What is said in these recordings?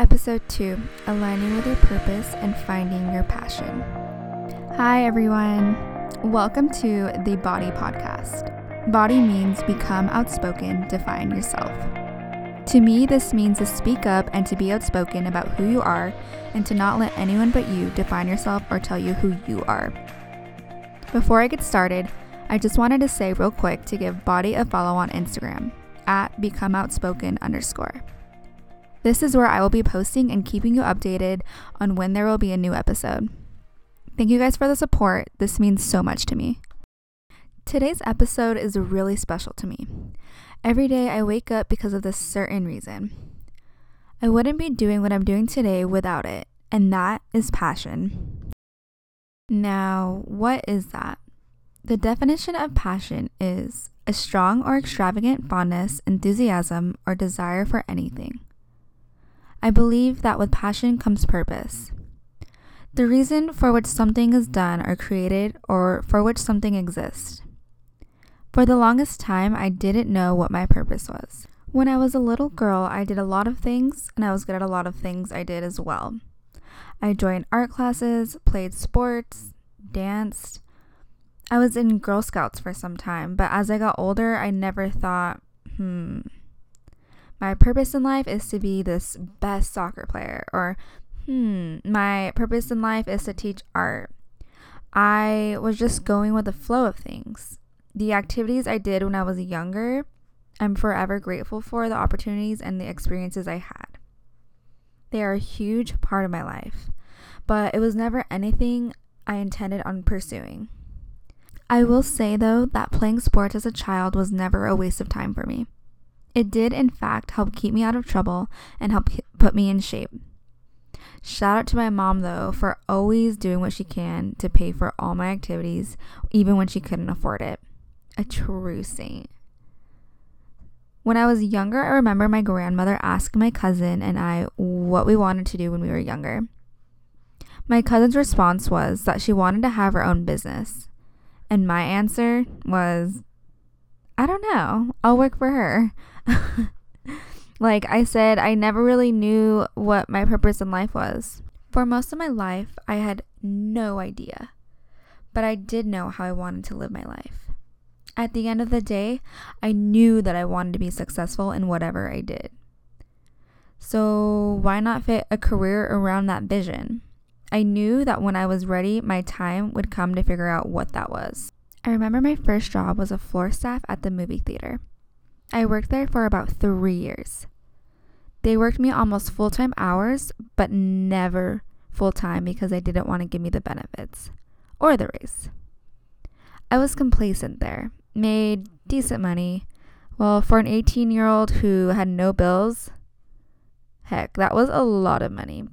Episode 2 Aligning with Your Purpose and Finding Your Passion. Hi, everyone. Welcome to the Body Podcast. Body means become outspoken, define yourself. To me, this means to speak up and to be outspoken about who you are and to not let anyone but you define yourself or tell you who you are. Before I get started, I just wanted to say real quick to give Body a follow on Instagram at becomeoutspoken underscore. This is where I will be posting and keeping you updated on when there will be a new episode. Thank you guys for the support. This means so much to me. Today's episode is really special to me. Every day I wake up because of this certain reason. I wouldn't be doing what I'm doing today without it, and that is passion. Now, what is that? The definition of passion is a strong or extravagant fondness, enthusiasm, or desire for anything. I believe that with passion comes purpose. The reason for which something is done or created or for which something exists. For the longest time, I didn't know what my purpose was. When I was a little girl, I did a lot of things and I was good at a lot of things I did as well. I joined art classes, played sports, danced. I was in Girl Scouts for some time, but as I got older, I never thought, hmm, my purpose in life is to be this best soccer player, or hmm, my purpose in life is to teach art. I was just going with the flow of things. The activities I did when I was younger, I'm forever grateful for the opportunities and the experiences I had. They are a huge part of my life, but it was never anything I intended on pursuing. I will say though that playing sports as a child was never a waste of time for me. It did, in fact, help keep me out of trouble and help put me in shape. Shout out to my mom, though, for always doing what she can to pay for all my activities, even when she couldn't afford it. A true saint. When I was younger, I remember my grandmother asking my cousin and I what we wanted to do when we were younger. My cousin's response was that she wanted to have her own business. And my answer was, I don't know. I'll work for her. like I said, I never really knew what my purpose in life was. For most of my life, I had no idea. But I did know how I wanted to live my life. At the end of the day, I knew that I wanted to be successful in whatever I did. So, why not fit a career around that vision? I knew that when I was ready, my time would come to figure out what that was. I remember my first job was a floor staff at the movie theater. I worked there for about three years. They worked me almost full time hours, but never full time because they didn't want to give me the benefits or the raise. I was complacent there, made decent money. Well, for an 18 year old who had no bills, heck, that was a lot of money.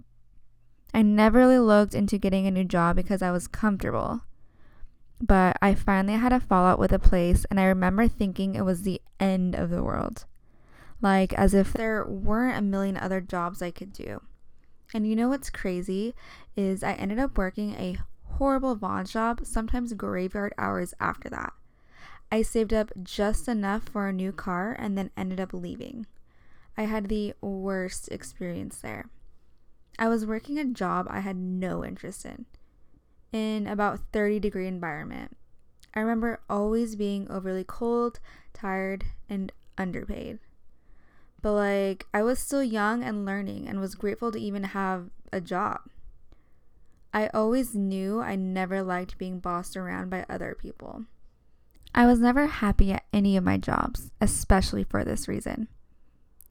I never really looked into getting a new job because I was comfortable. But I finally had a fallout with a place, and I remember thinking it was the end of the world. Like, as if there weren't a million other jobs I could do. And you know what's crazy? Is I ended up working a horrible Vons job, sometimes graveyard hours after that. I saved up just enough for a new car and then ended up leaving. I had the worst experience there. I was working a job I had no interest in in about 30 degree environment. I remember always being overly cold, tired, and underpaid. But like I was still young and learning and was grateful to even have a job. I always knew I never liked being bossed around by other people. I was never happy at any of my jobs, especially for this reason.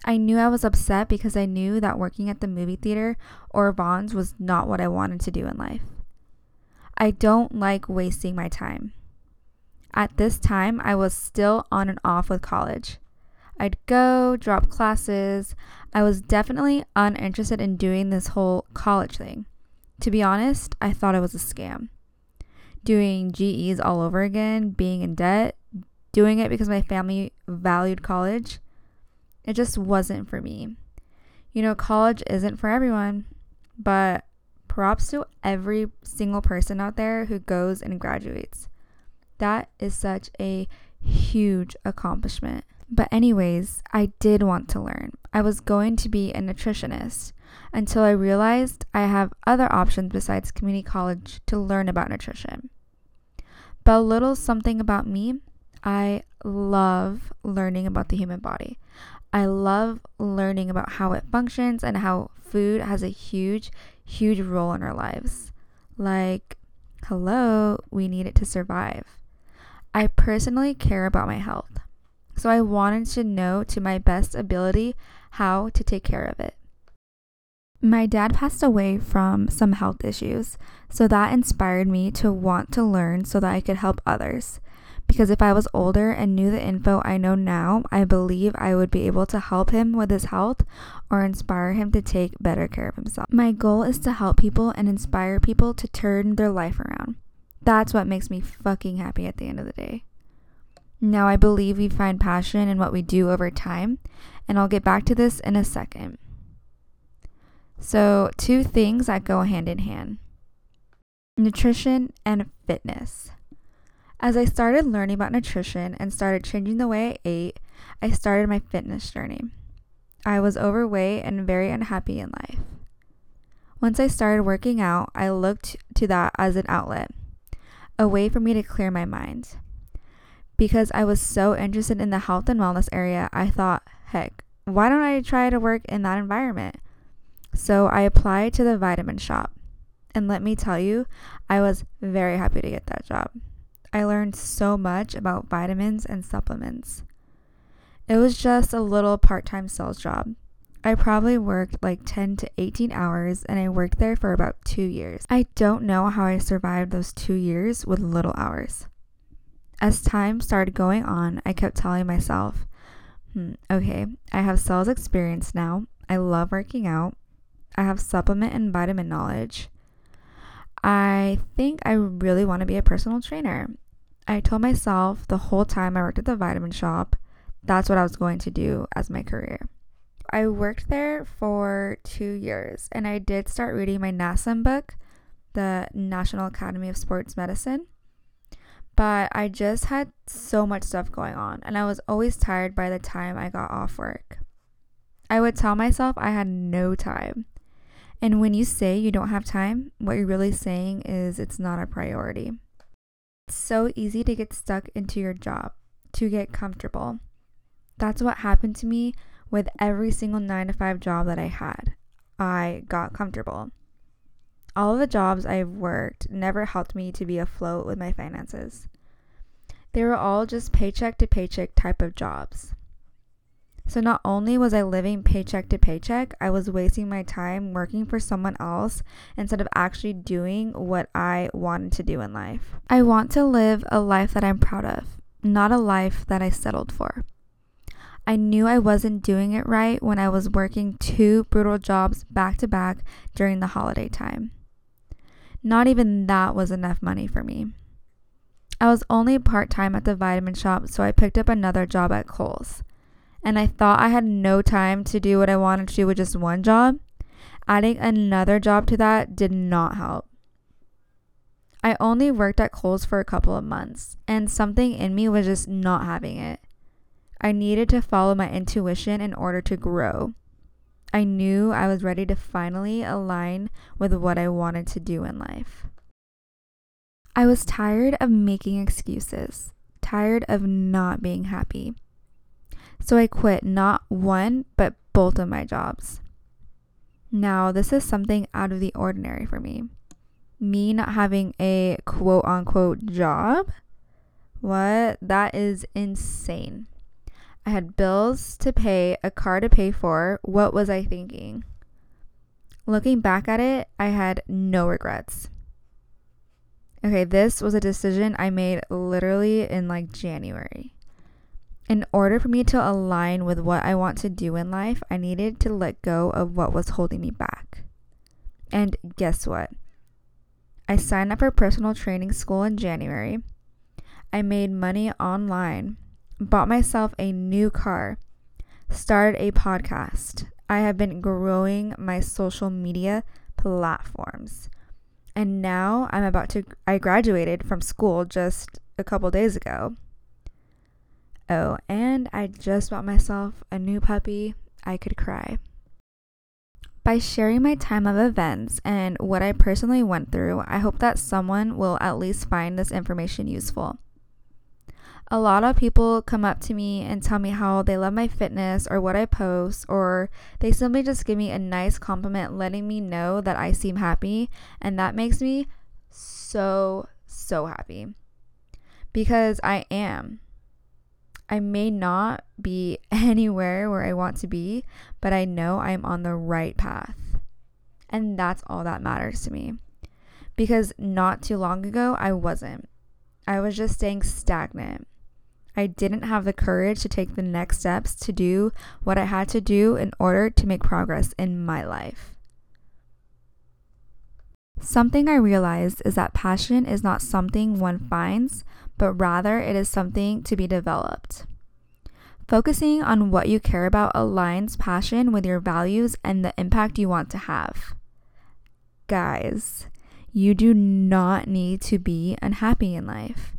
I knew I was upset because I knew that working at the movie theater or Vons was not what I wanted to do in life. I don't like wasting my time. At this time, I was still on and off with college. I'd go, drop classes. I was definitely uninterested in doing this whole college thing. To be honest, I thought it was a scam. Doing GEs all over again, being in debt, doing it because my family valued college, it just wasn't for me. You know, college isn't for everyone, but props to every single person out there who goes and graduates. That is such a huge accomplishment. But, anyways, I did want to learn. I was going to be a nutritionist until I realized I have other options besides community college to learn about nutrition. But a little something about me I love learning about the human body. I love learning about how it functions and how food has a huge, huge role in our lives. Like, hello, we need it to survive. I personally care about my health. So I wanted to know to my best ability how to take care of it. My dad passed away from some health issues, so that inspired me to want to learn so that I could help others. Because if I was older and knew the info I know now, I believe I would be able to help him with his health or inspire him to take better care of himself. My goal is to help people and inspire people to turn their life around. That's what makes me fucking happy at the end of the day. Now, I believe we find passion in what we do over time, and I'll get back to this in a second. So, two things that go hand in hand nutrition and fitness. As I started learning about nutrition and started changing the way I ate, I started my fitness journey. I was overweight and very unhappy in life. Once I started working out, I looked to that as an outlet, a way for me to clear my mind. Because I was so interested in the health and wellness area, I thought, heck, why don't I try to work in that environment? So I applied to the vitamin shop. And let me tell you, I was very happy to get that job. I learned so much about vitamins and supplements. It was just a little part time sales job. I probably worked like 10 to 18 hours and I worked there for about two years. I don't know how I survived those two years with little hours. As time started going on, I kept telling myself, hmm, okay, I have sales experience now. I love working out. I have supplement and vitamin knowledge. I think I really want to be a personal trainer. I told myself the whole time I worked at the vitamin shop, that's what I was going to do as my career. I worked there for two years and I did start reading my NASM book, the National Academy of Sports Medicine. But I just had so much stuff going on and I was always tired by the time I got off work. I would tell myself I had no time. And when you say you don't have time, what you're really saying is it's not a priority. It's so easy to get stuck into your job, to get comfortable. That's what happened to me with every single 9 to 5 job that I had. I got comfortable. All the jobs I've worked never helped me to be afloat with my finances. They were all just paycheck to paycheck type of jobs. So not only was I living paycheck to paycheck, I was wasting my time working for someone else instead of actually doing what I wanted to do in life. I want to live a life that I'm proud of, not a life that I settled for. I knew I wasn't doing it right when I was working two brutal jobs back to back during the holiday time. Not even that was enough money for me. I was only part time at the vitamin shop, so I picked up another job at Kohl's and I thought I had no time to do what I wanted to do with just one job, adding another job to that did not help. I only worked at Kohl's for a couple of months, and something in me was just not having it. I needed to follow my intuition in order to grow. I knew I was ready to finally align with what I wanted to do in life. I was tired of making excuses, tired of not being happy. So I quit not one, but both of my jobs. Now, this is something out of the ordinary for me. Me not having a quote unquote job? What? That is insane. I had bills to pay, a car to pay for. What was I thinking? Looking back at it, I had no regrets. Okay, this was a decision I made literally in like January in order for me to align with what I want to do in life, I needed to let go of what was holding me back. And guess what? I signed up for personal training school in January. I made money online, bought myself a new car, started a podcast. I have been growing my social media platforms. And now I'm about to I graduated from school just a couple days ago Oh, and I just bought myself a new puppy. I could cry. By sharing my time of events and what I personally went through, I hope that someone will at least find this information useful. A lot of people come up to me and tell me how they love my fitness or what I post, or they simply just give me a nice compliment letting me know that I seem happy, and that makes me so, so happy because I am. I may not be anywhere where I want to be, but I know I'm on the right path. And that's all that matters to me. Because not too long ago, I wasn't. I was just staying stagnant. I didn't have the courage to take the next steps to do what I had to do in order to make progress in my life. Something I realized is that passion is not something one finds, but rather it is something to be developed. Focusing on what you care about aligns passion with your values and the impact you want to have. Guys, you do not need to be unhappy in life.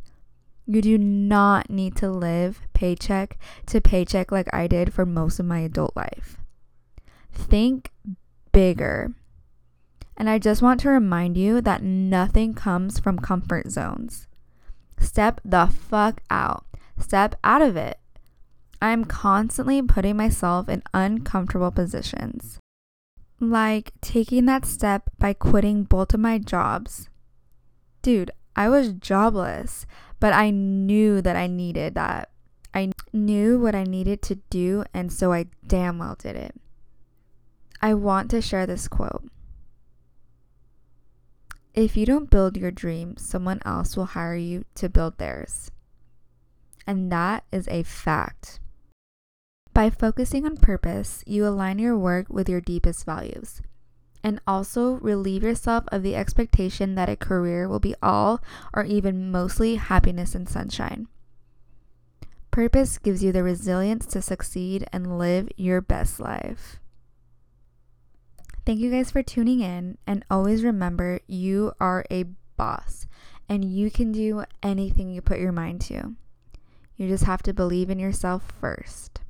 You do not need to live paycheck to paycheck like I did for most of my adult life. Think bigger. And I just want to remind you that nothing comes from comfort zones. Step the fuck out. Step out of it. I'm constantly putting myself in uncomfortable positions. Like taking that step by quitting both of my jobs. Dude, I was jobless, but I knew that I needed that. I knew what I needed to do, and so I damn well did it. I want to share this quote. If you don't build your dream, someone else will hire you to build theirs. And that is a fact. By focusing on purpose, you align your work with your deepest values. And also relieve yourself of the expectation that a career will be all or even mostly happiness and sunshine. Purpose gives you the resilience to succeed and live your best life. Thank you guys for tuning in, and always remember you are a boss and you can do anything you put your mind to. You just have to believe in yourself first.